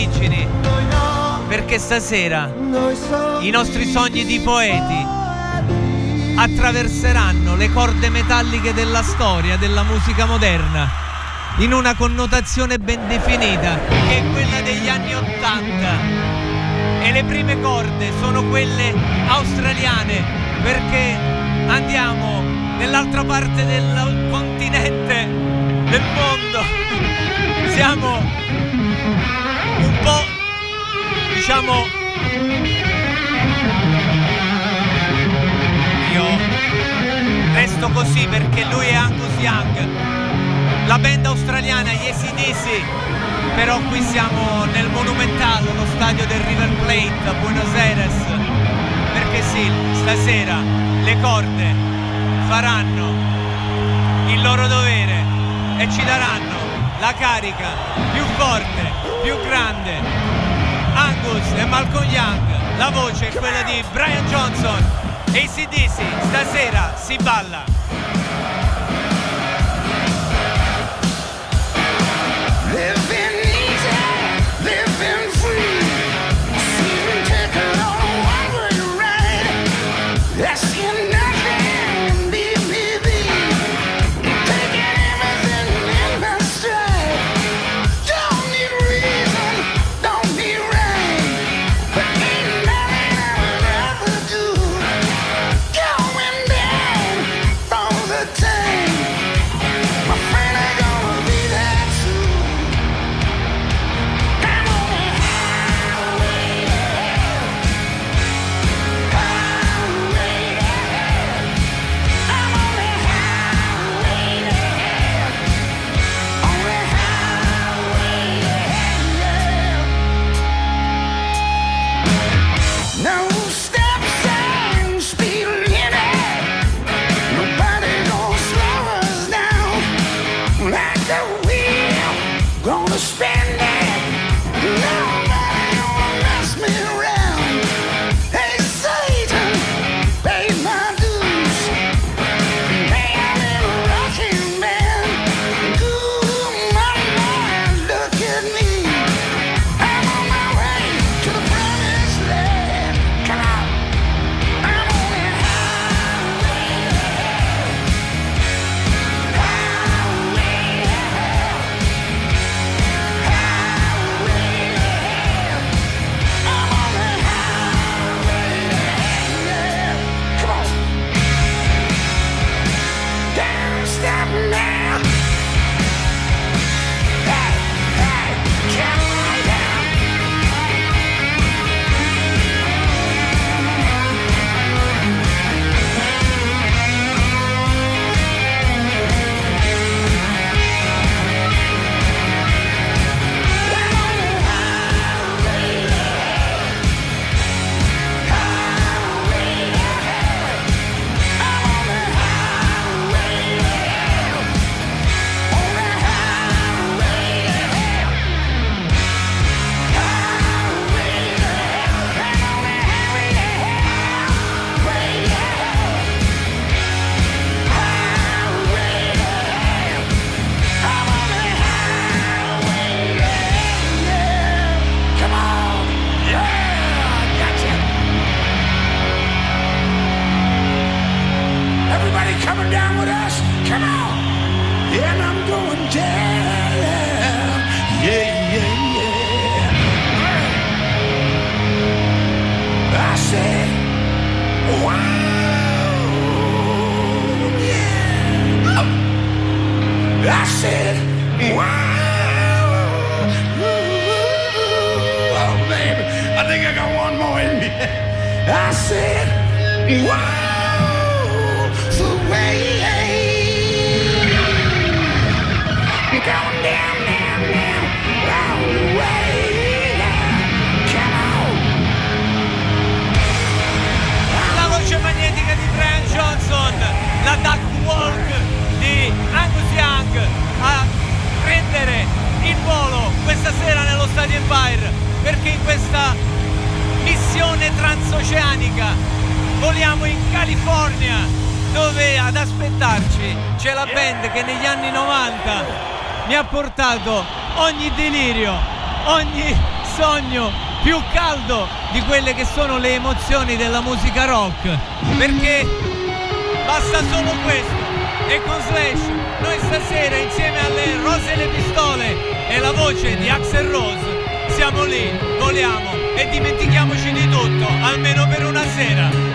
origini, perché stasera i nostri sogni di poeti attraverseranno le corde metalliche della storia della musica moderna in una connotazione ben definita che è quella degli anni Ottanta. E le prime corde sono quelle australiane perché andiamo nell'altra parte del continente del mondo. Siamo diciamo resto così perché lui è Angus Young. La band australiana gli ACDC, però qui siamo nel Monumental, lo stadio del River Plate a Buenos Aires, perché sì, stasera le corde faranno il loro dovere e ci daranno la carica più forte, più grande. Angus e Malcolm Young, la voce è quella di Brian Johnson ACDC, stasera si balla. Living emozioni della musica rock. Perché basta solo questo. E con Slash noi stasera insieme alle rose e le pistole e la voce di Axel Rose siamo lì, voliamo e dimentichiamoci di tutto, almeno per una sera.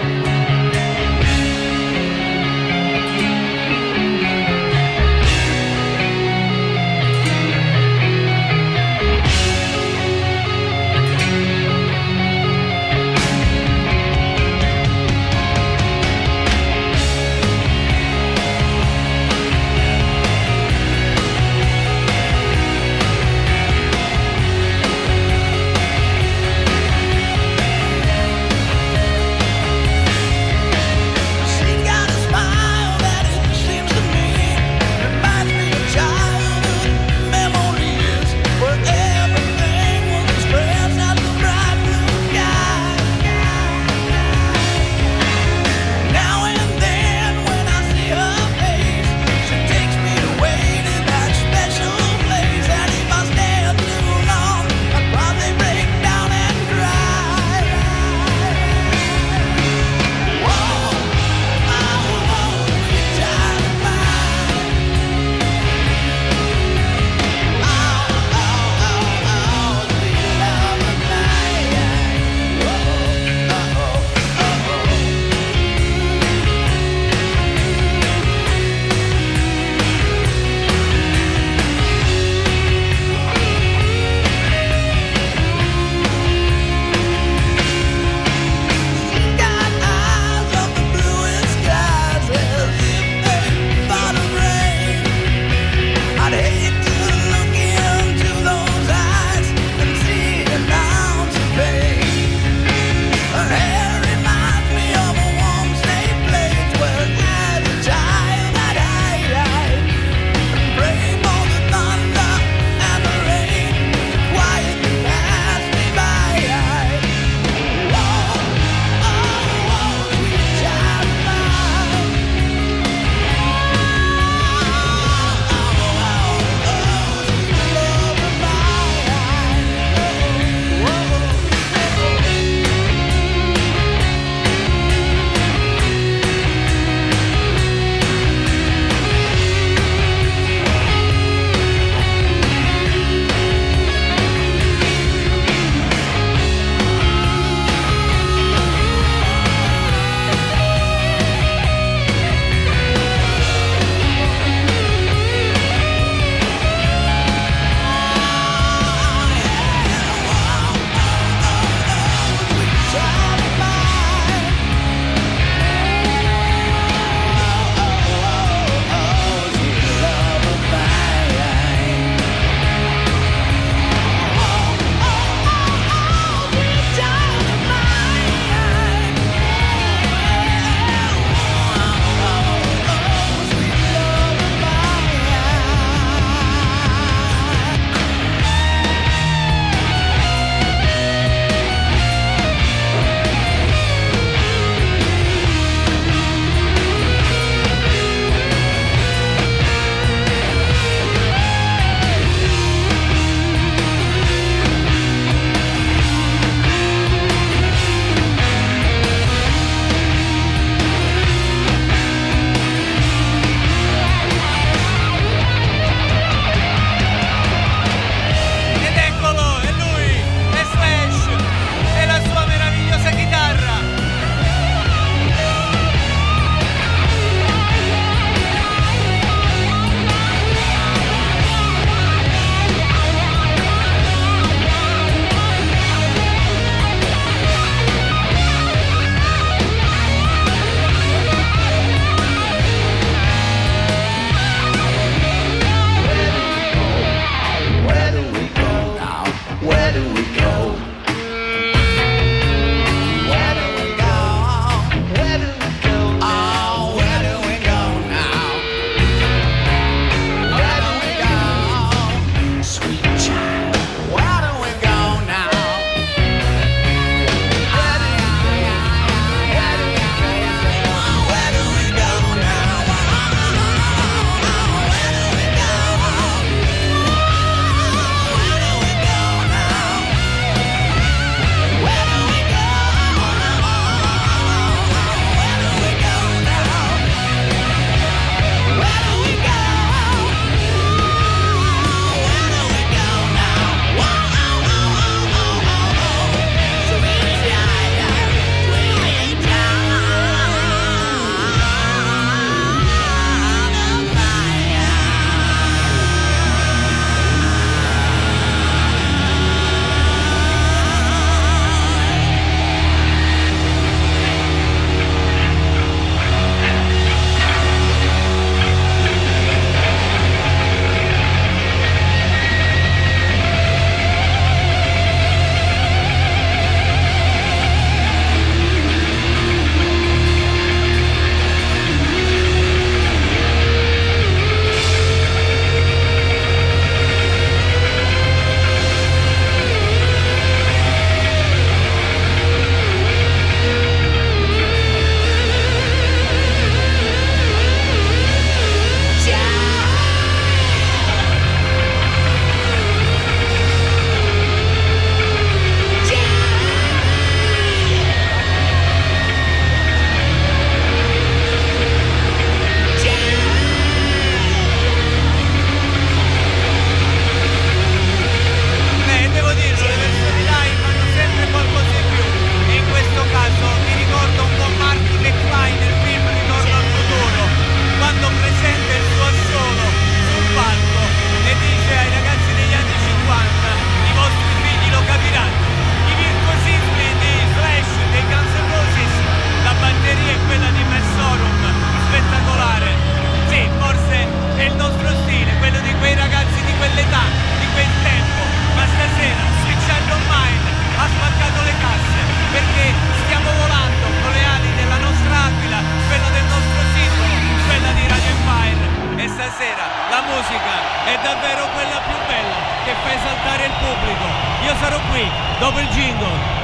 farò qui dopo il jingle.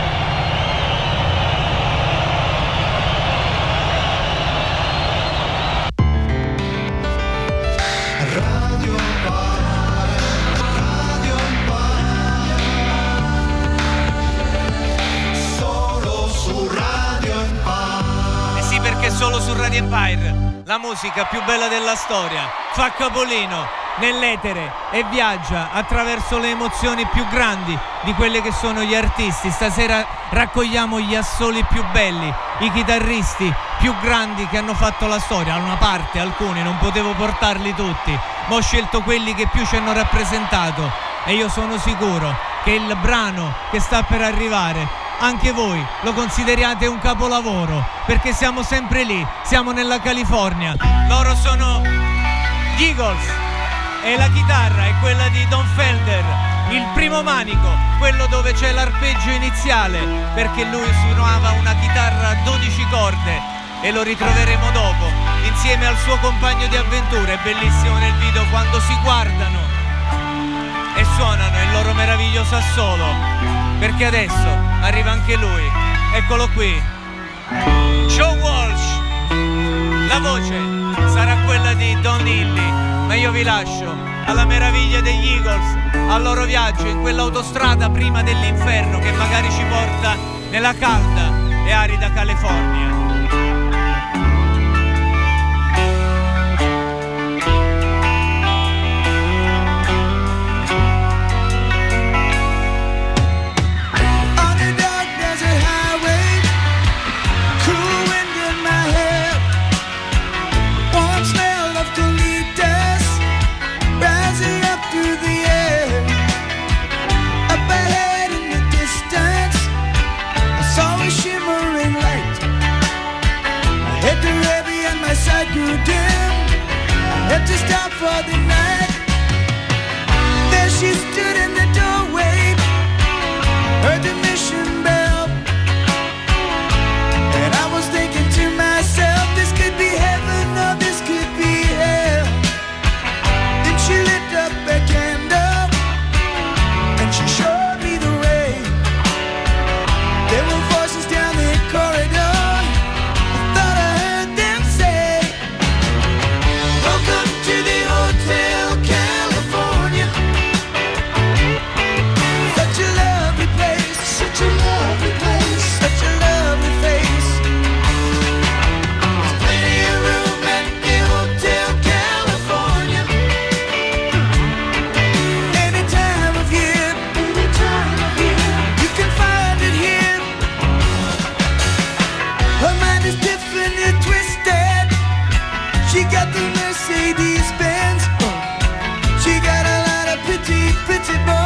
La musica più bella della storia, fa capolino nell'etere e viaggia attraverso le emozioni più grandi di quelle che sono gli artisti. Stasera raccogliamo gli assoli più belli, i chitarristi più grandi che hanno fatto la storia. Una parte, alcuni, non potevo portarli tutti, ma ho scelto quelli che più ci hanno rappresentato e io sono sicuro che il brano che sta per arrivare anche voi lo consideriate un capolavoro perché siamo sempre lì, siamo nella California. Loro sono gli Eagles e la chitarra è quella di Don Felder, il primo manico, quello dove c'è l'arpeggio iniziale, perché lui suonava una chitarra a 12 corde e lo ritroveremo dopo, insieme al suo compagno di avventure, è bellissimo nel video quando si guardano e suonano il loro meraviglioso assolo, perché adesso arriva anche lui, eccolo qui, Joe Walsh, la voce sarà quella di Don Illy, ma io vi lascio alla meraviglia degli Eagles, al loro viaggio in quell'autostrada prima dell'inferno che magari ci porta nella calda e arida California. Pretty, pretty boys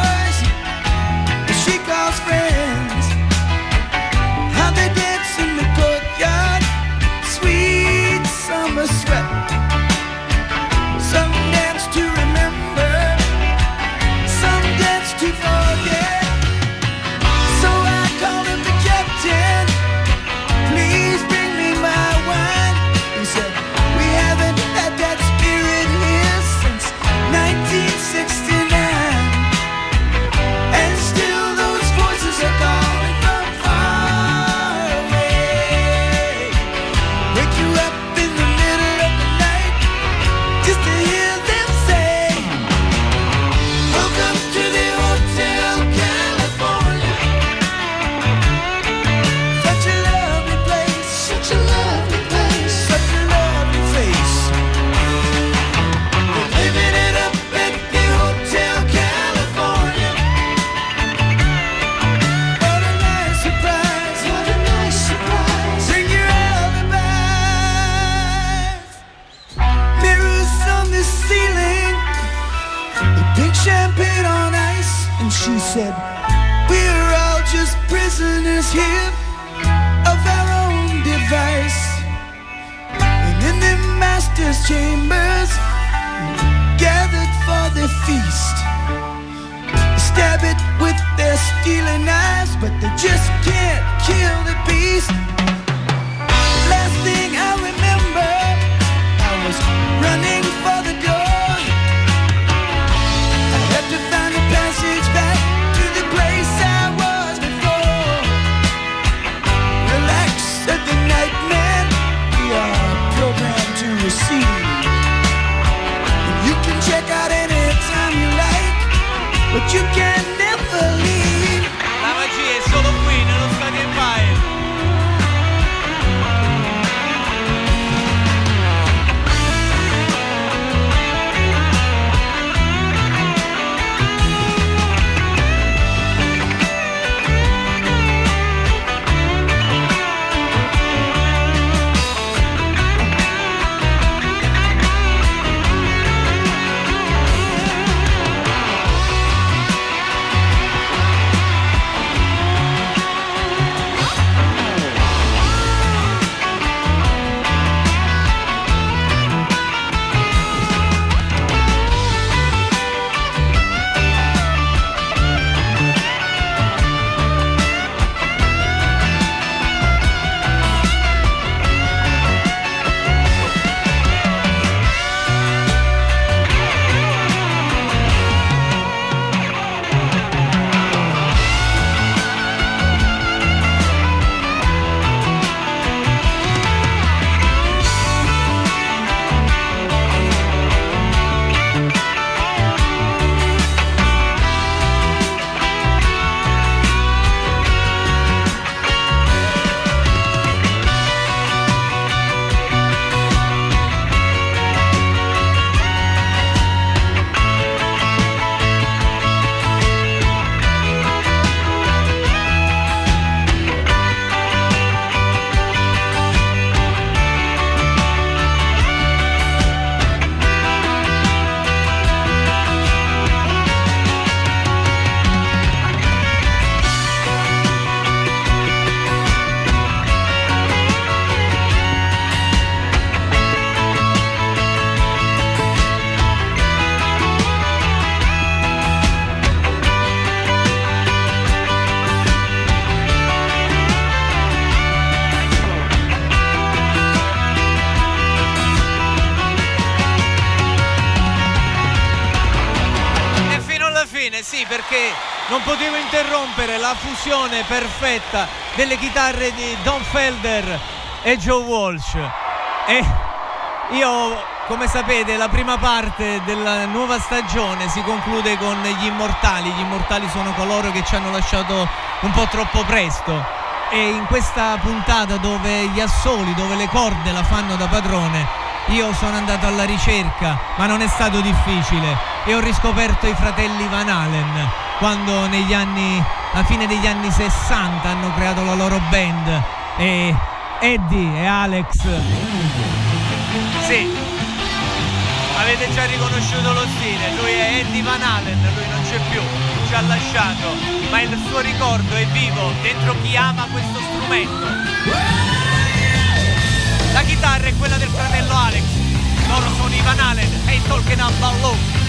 la fusione perfetta delle chitarre di Don Felder e Joe Walsh. E io, come sapete, la prima parte della nuova stagione si conclude con gli immortali. Gli immortali sono coloro che ci hanno lasciato un po' troppo presto. E in questa puntata dove gli assoli, dove le corde la fanno da padrone, io sono andato alla ricerca, ma non è stato difficile e ho riscoperto i fratelli Van Halen quando negli anni, a fine degli anni 60 hanno creato la loro band e Eddie e Alex. Sì, avete già riconosciuto lo stile, lui è Eddie Van Halen, lui non c'è più, ci ha lasciato, ma il suo ricordo è vivo dentro chi ama questo strumento. La chitarra è quella del fratello Alex. Loro sono i Van Halen e Talking About Love.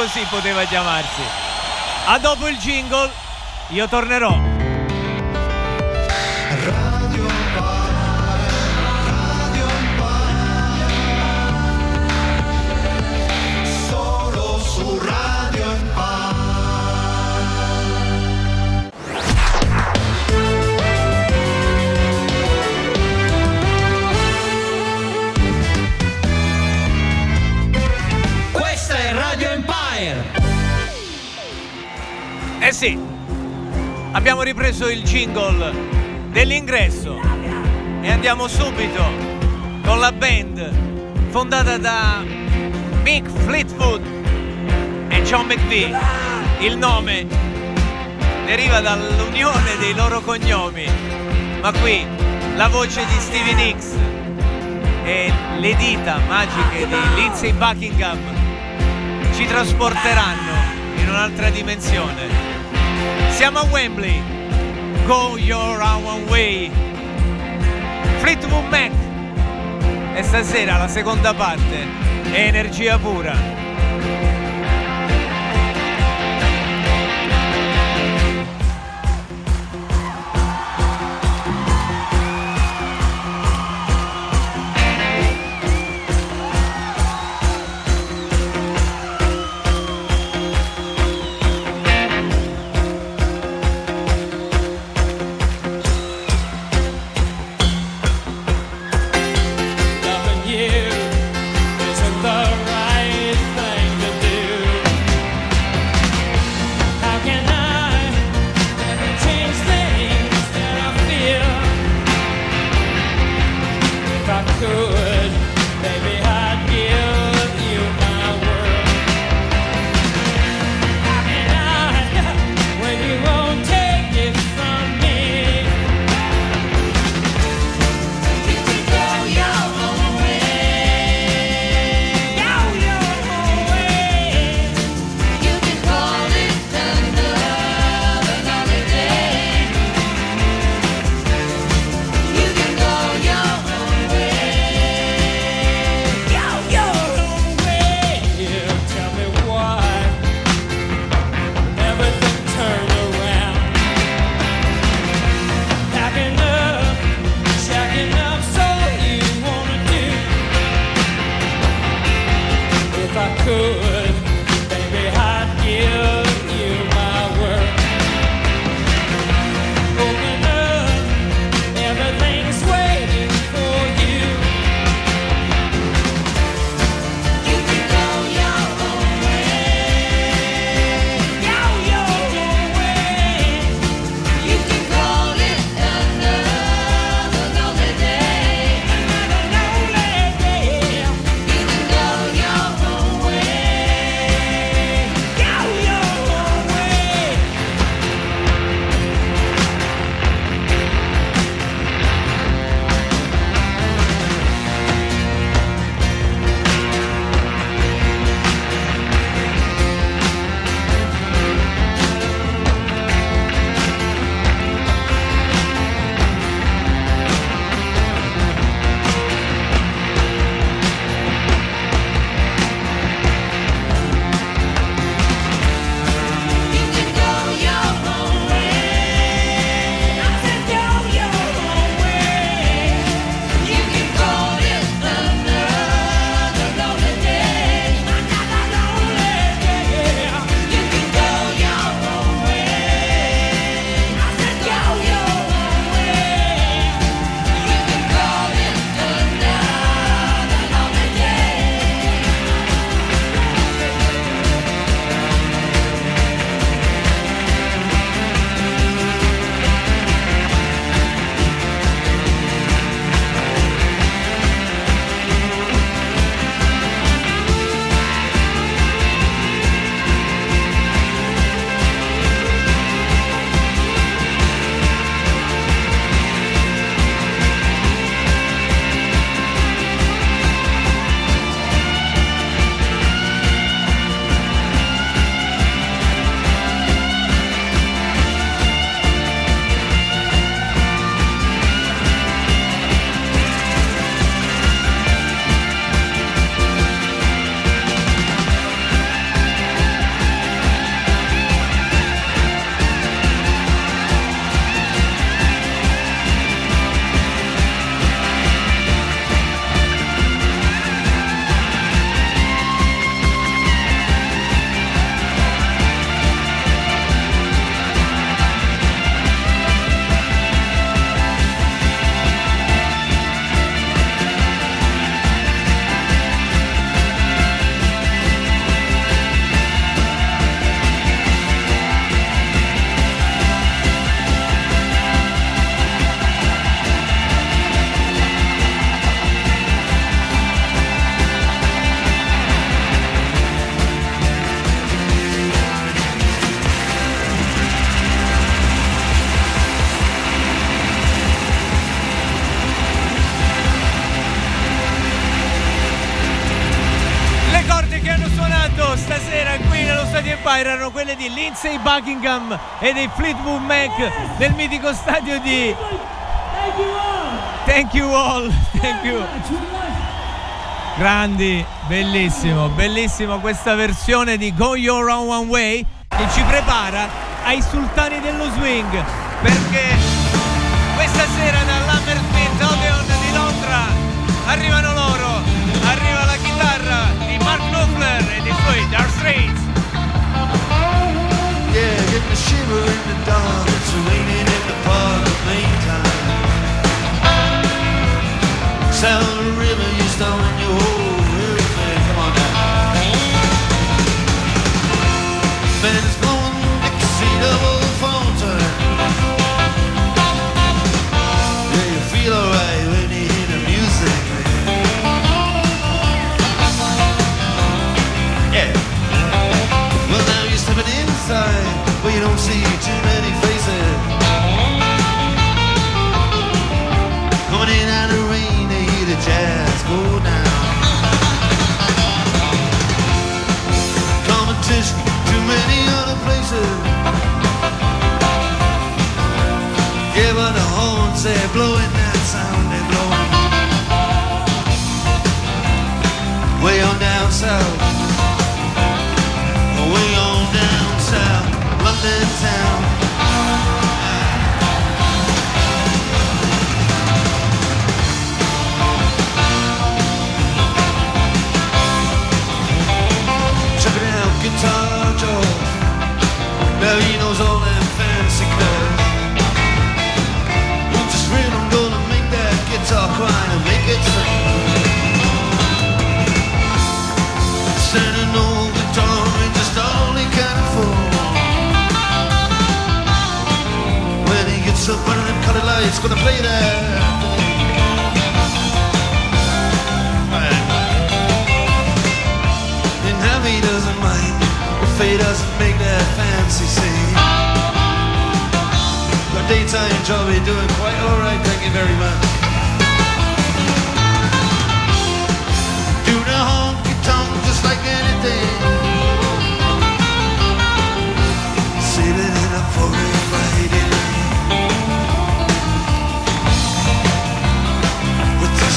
Così poteva chiamarsi. A dopo il jingle, io tornerò. Abbiamo ripreso il jingle dell'ingresso e andiamo subito con la band fondata da Mick Fleetwood e John McVie. Il nome deriva dall'unione dei loro cognomi, ma qui la voce di Stevie Nicks e le dita magiche di Lindsay Buckingham ci trasporteranno in un'altra dimensione. Siamo a Wembley. Go your own way. Fleetwood Mac. E stasera la seconda parte energia pura. Di Lindsay Buckingham e dei Fleetwood Mac nel mitico stadio di Thank you all. Thank you Grandi, bellissimo, bellissimo questa versione di Go Your Own One Way che ci prepara ai sultani dello swing perché questa sera dall'Hammersmith Odeon di Londra arrivano loro, arriva la chitarra di Mark Knopfler e dei suoi Dark Straits. Sound the river, you stone in your Way on down south. Way on down south, London town. Guitar. Now he knows all them fancy rhythm gonna make that guitar cry He gets up them colored lights, gonna play there. Heavy doesn't mind if he doesn't make that fancy scene. But daytime job, you're doing quite alright, thank you very much. Do the honky tonk just like anything.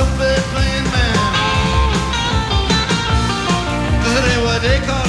any trumpet playing man. It ain't what they call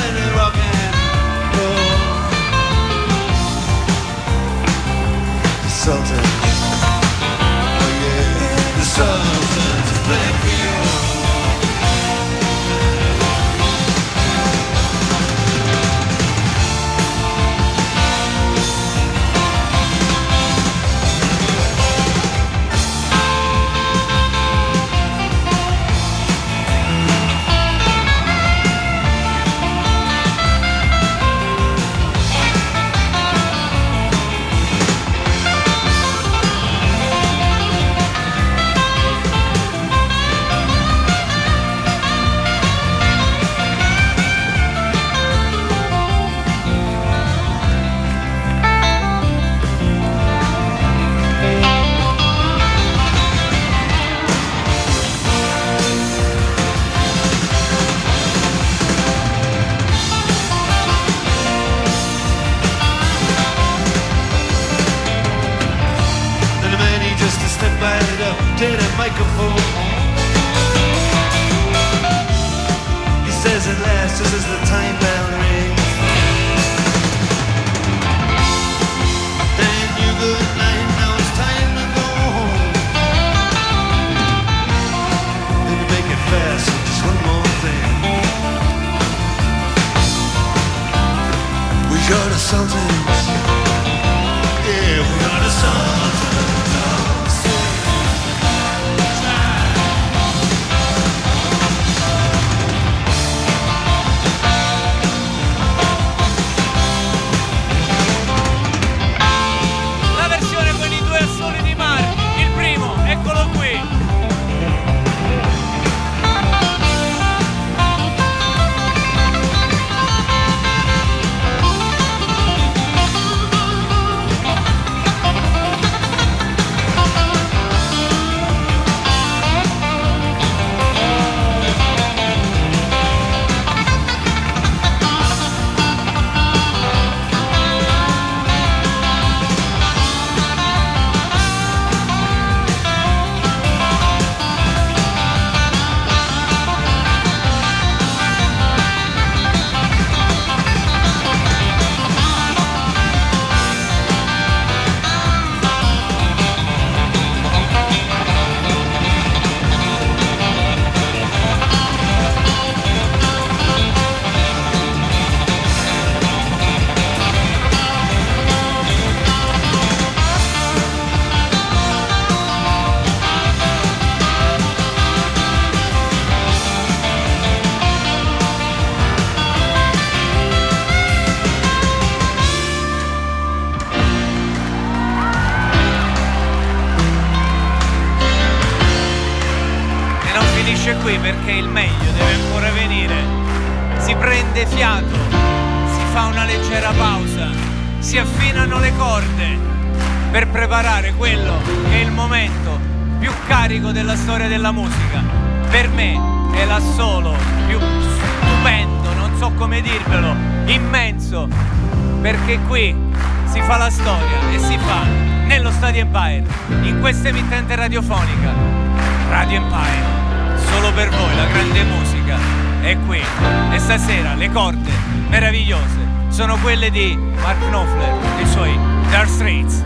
Radio Empire, solo per voi la grande musica è qui. E stasera le corde meravigliose sono quelle di Mark Knopfler e i suoi Dark Straits.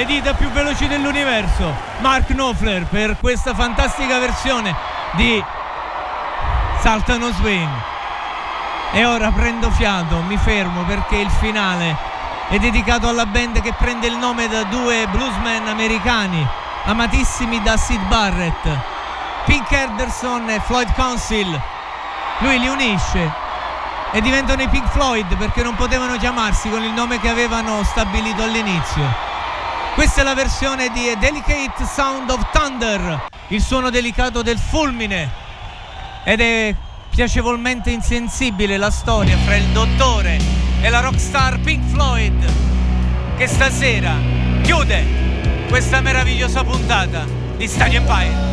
Le dita più veloci dell'universo, Mark Knopfler per questa fantastica versione di Saltano Swing. E ora prendo fiato, mi fermo perché il finale è dedicato alla band che prende il nome da due bluesmen americani amatissimi da Sid Barrett, Pink Henderson e Floyd Council. Lui li unisce e diventano i Pink Floyd perché non potevano chiamarsi con il nome che avevano stabilito all'inizio. Questa è la versione di Delicate Sound of Thunder, il suono delicato del fulmine. Ed è piacevolmente insensibile la storia fra il dottore e la rockstar Pink Floyd che stasera chiude questa meravigliosa puntata di Stadio Empire.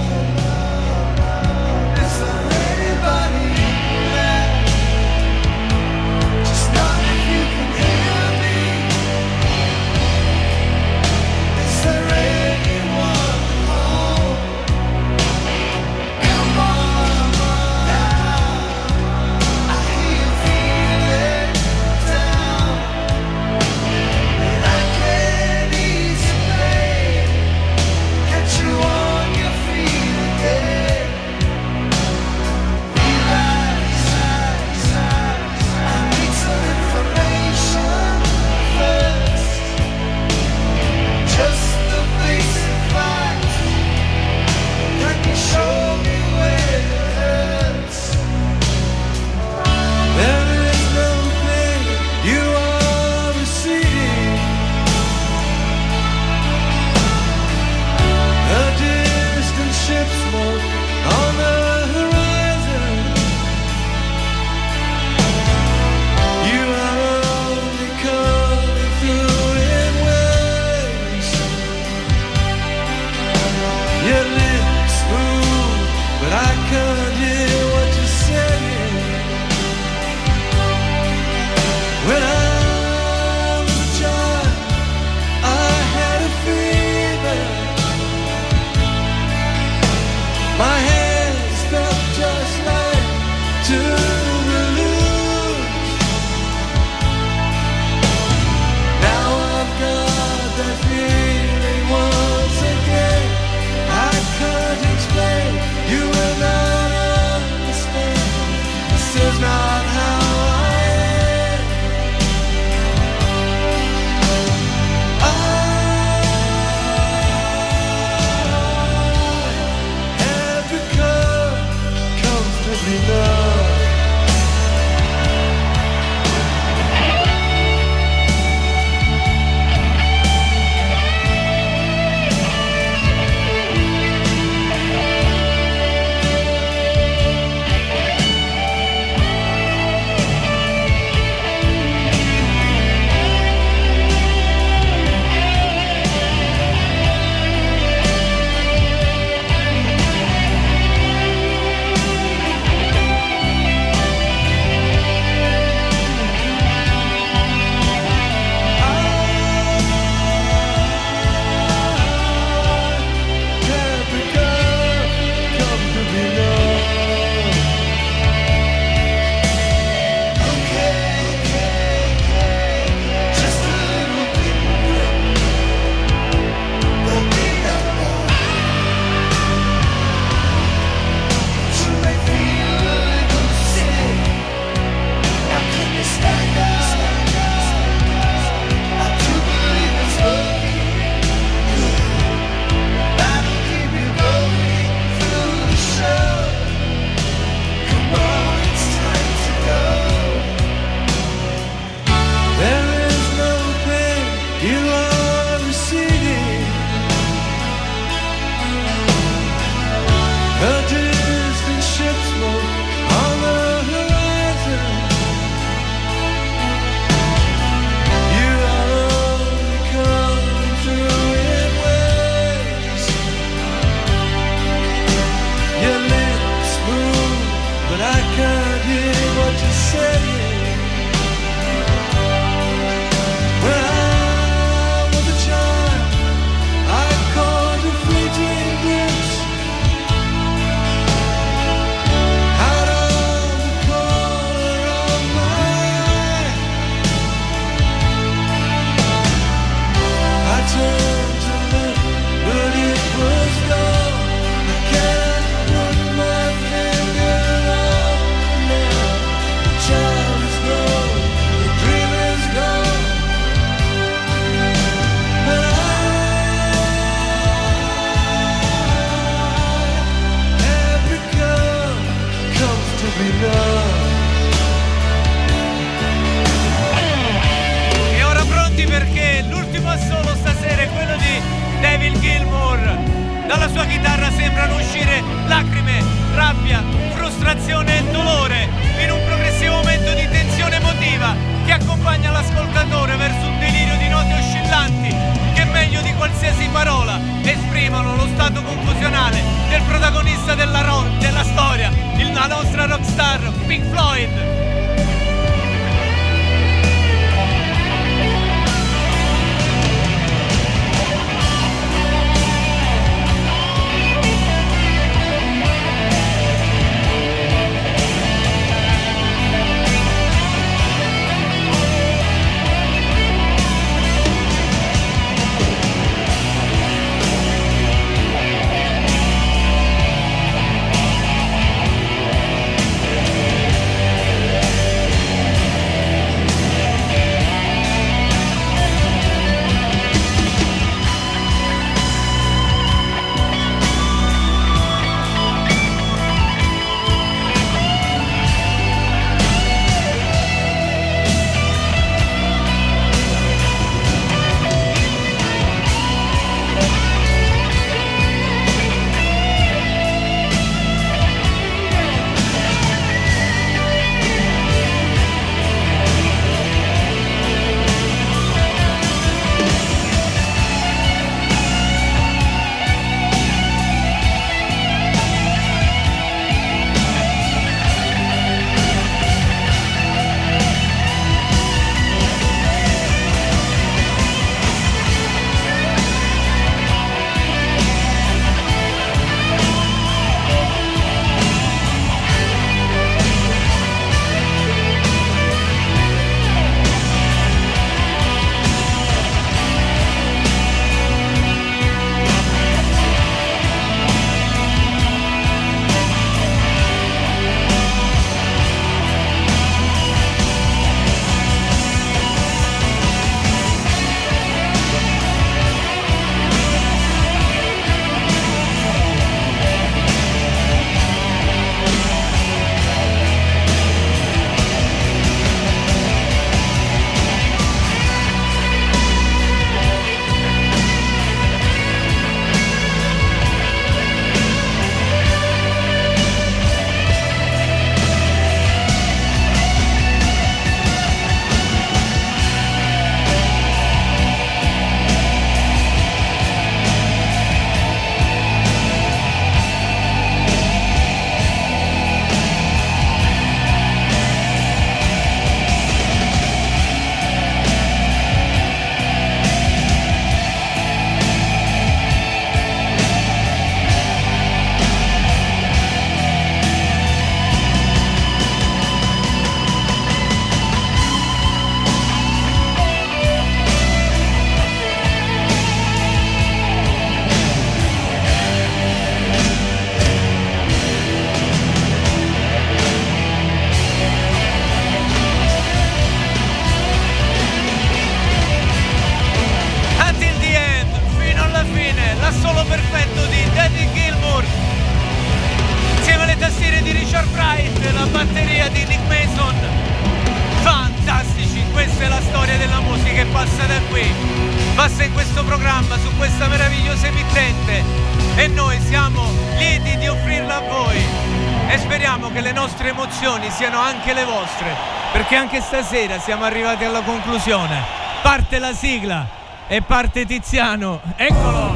Stasera siamo arrivati alla conclusione. Parte la sigla e parte Tiziano, eccolo!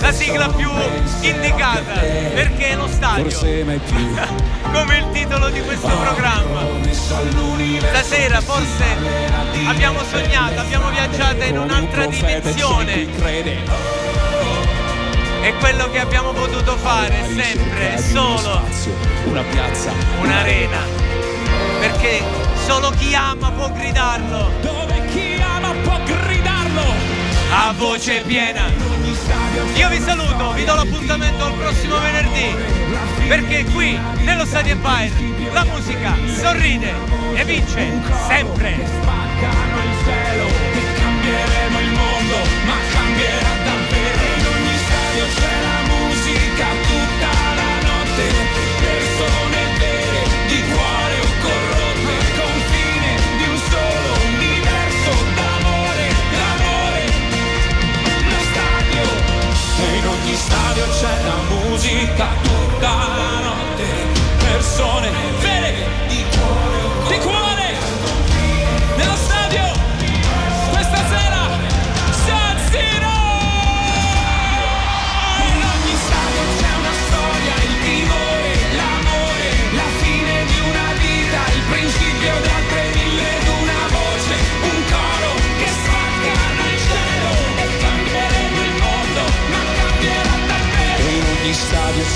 La sigla più indicata perché è lo stadio. Come il titolo di questo programma. Stasera forse abbiamo sognato, abbiamo viaggiato in un'altra dimensione. E quello che abbiamo potuto fare sempre, è solo una piazza, un'arena. Perché solo chi ama può gridarlo Dove chi ama può gridarlo. a voce piena. Io vi saluto, vi do l'appuntamento al prossimo venerdì. Perché qui, nello Stadio Empire, la musica sorride e vince sempre. Musica tutta la notte. Persone vere,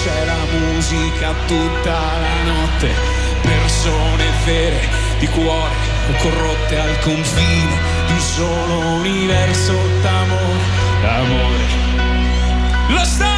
c'è la musica tutta la notte persone vere di cuore corrotte al confine di un solo universo d'amore, d'amore. Lo stadio